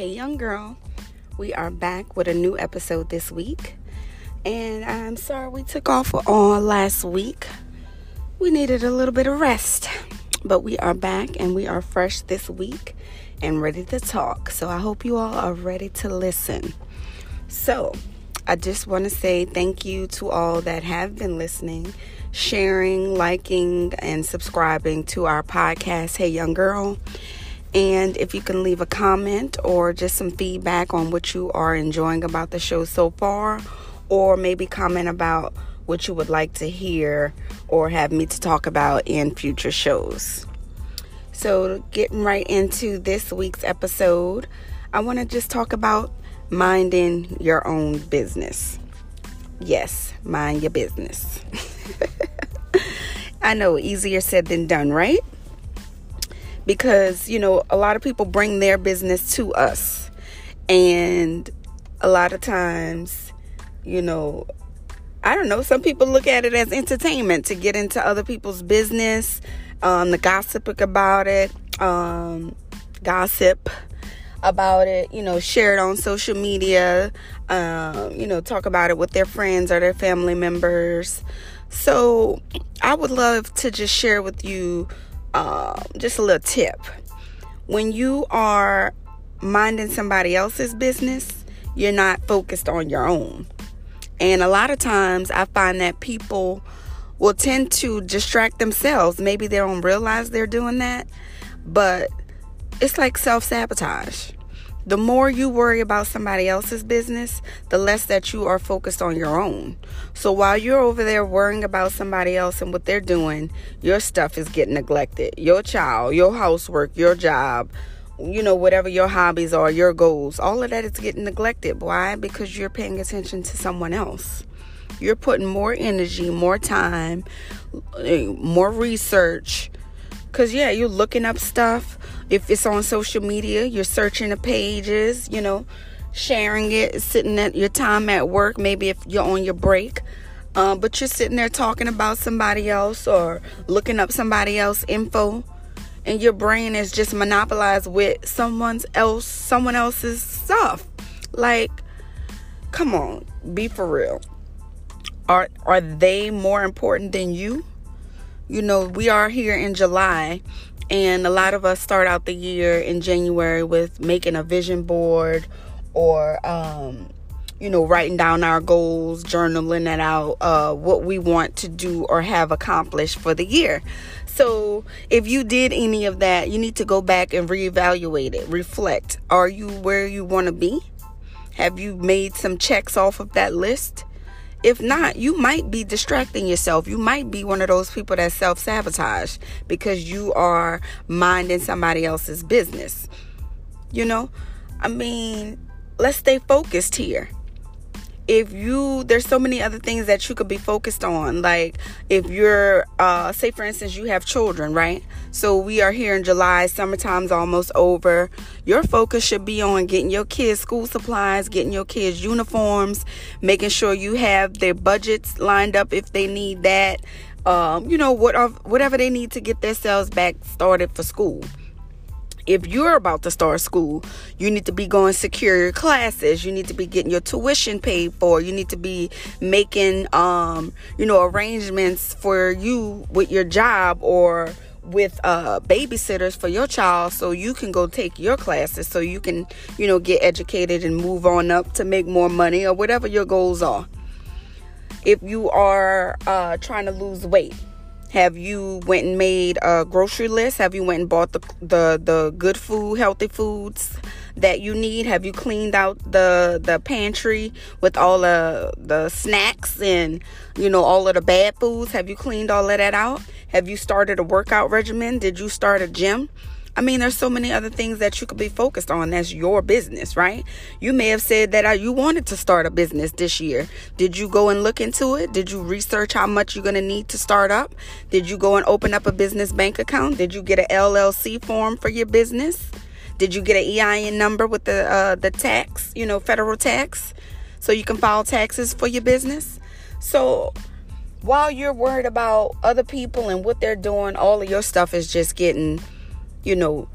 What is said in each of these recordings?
Hey, young girl. We are back with a new episode this week. And I'm sorry we took off on last week. We needed a little bit of rest. But we are back and we are fresh this week and ready to talk. So I hope you all are ready to listen. So I just want to say thank you to all that have been listening, sharing, liking, and subscribing to our podcast, Hey Young Girl. And if you can leave a comment or just some feedback on what you are enjoying about the show so far, or maybe comment about what you would like to hear or have me to talk about in future shows. So, getting right into this week's episode, I want to just talk about minding your own business. Yes, mind your business. I know, easier said than done, right? Because you know a lot of people bring their business to us. And a lot of times you know i don't know some people look at it as entertainment to get into other people's business um, the gossip about it um, gossip about it you know share it on social media um, you know talk about it with their friends or their family members. So i would love to just share with you uh, just a little tip. When you are minding somebody else's business, you're not focused on your own. And a lot of times I find that people will tend to distract themselves. Maybe they don't realize they're doing that, but it's like self sabotage. The more you worry about somebody else's business, the less that you are focused on your own. So while you're over there worrying about somebody else and what they're doing, your stuff is getting neglected. Your child, your housework, your job, you know, whatever your hobbies are, your goals, all of that is getting neglected. Why? Because you're paying attention to someone else. You're putting more energy, more time, eh, more research. Because, yeah, you're looking up stuff. If it's on social media, you're searching the pages, you know, sharing it, sitting at your time at work, maybe if you're on your break. Um, but you're sitting there talking about somebody else or looking up somebody else info and your brain is just monopolized with someone's else someone else's stuff. Like come on be for real. Are are they more important than you you know we are here in july and a lot of us start out the year in January with making a vision board or, um, you know, writing down our goals, journaling it out, uh, what we want to do or have accomplished for the year. So, if you did any of that, you need to go back and reevaluate it, reflect. Are you where you want to be? Have you made some checks off of that list? If not, you might be distracting yourself. You might be one of those people that self sabotage because you are minding somebody else's business. You know, I mean, let's stay focused here if you there's so many other things that you could be focused on. Like if you're uh say for instance you have children right? So we are here in july summertime's almost over. Your focus should be on getting your kids school supplies getting your kids uniforms making sure you have their budgets lined up if they need that. Um you know what whatever they need to get themselves back started for school if you're about to start school, you need to be going secure your classes. You need to be getting your tuition paid for. You need to be making, um, you know, arrangements for you with your job or with uh, babysitters for your child so you can go take your classes so you can, you know, get educated and move on up to make more money or whatever your goals are. If you are uh, trying to lose weight, have you went and made a grocery list? Have you went and bought the the the good food, healthy foods that you need? Have you cleaned out the the pantry with all the the snacks and you know all of the bad foods? Have you cleaned all of that out? Have you started a workout regimen? Did you start a gym? I mean, there's so many other things that you could be focused on. That's your business, right? You may have said that uh, you wanted to start a business this year. Did you go and look into it? Did you research how much you're going to need to start up? Did you go and open up a business bank account? Did you get an LLC form for your business? Did you get an EIN number with the uh, the tax, you know, federal tax, so you can file taxes for your business? So while you're worried about other people and what they're doing, all of your stuff is just getting you know,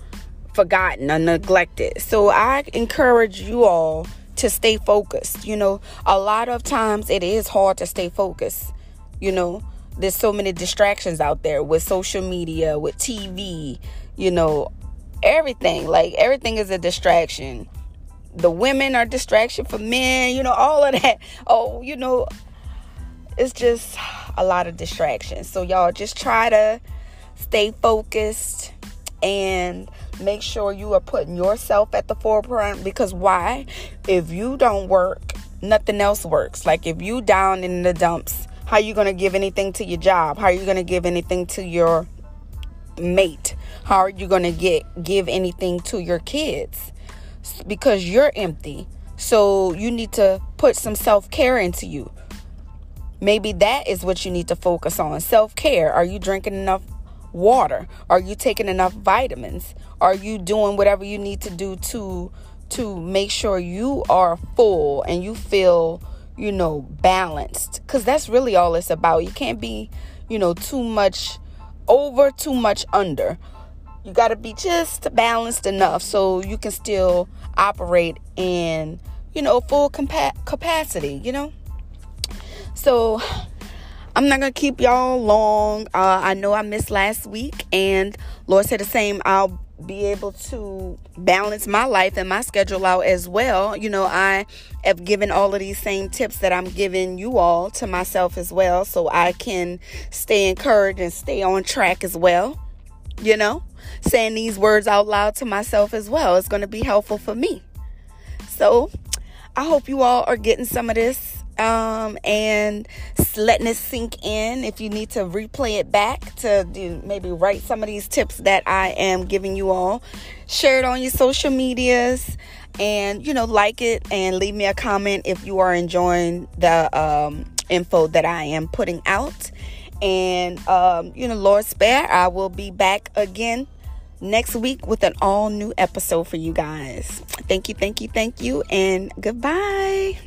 forgotten or neglected. So I encourage you all to stay focused. You know, a lot of times it is hard to stay focused. You know, there's so many distractions out there with social media, with TV, you know, everything. Like everything is a distraction. The women are distraction for men, you know, all of that. Oh, you know, it's just a lot of distractions. So y'all just try to stay focused and make sure you are putting yourself at the forefront because why? If you don't work, nothing else works. Like if you down in the dumps, how are you going to give anything to your job? How are you going to give anything to your mate? How are you going to get give anything to your kids? Because you're empty. So you need to put some self-care into you. Maybe that is what you need to focus on. Self-care. Are you drinking enough water? Are you taking enough vitamins? Are you doing whatever you need to do to to make sure you are full and you feel, you know, balanced? Cuz that's really all it's about. You can't be, you know, too much over, too much under. You got to be just balanced enough so you can still operate in, you know, full compa- capacity, you know? So I'm not gonna keep y'all long. Uh, I know I missed last week, and Lord said the same. I'll be able to balance my life and my schedule out as well. You know, I have given all of these same tips that I'm giving you all to myself as well, so I can stay encouraged and stay on track as well. You know, saying these words out loud to myself as well is going to be helpful for me. So, I hope you all are getting some of this um, and letting it sink in. If you need to replay it back to do, maybe write some of these tips that I am giving you all, share it on your social medias, and you know, like it and leave me a comment if you are enjoying the um, info that I am putting out. And um, you know, Lord spare, I will be back again next week with an all new episode for you guys. Thank you, thank you, thank you, and goodbye.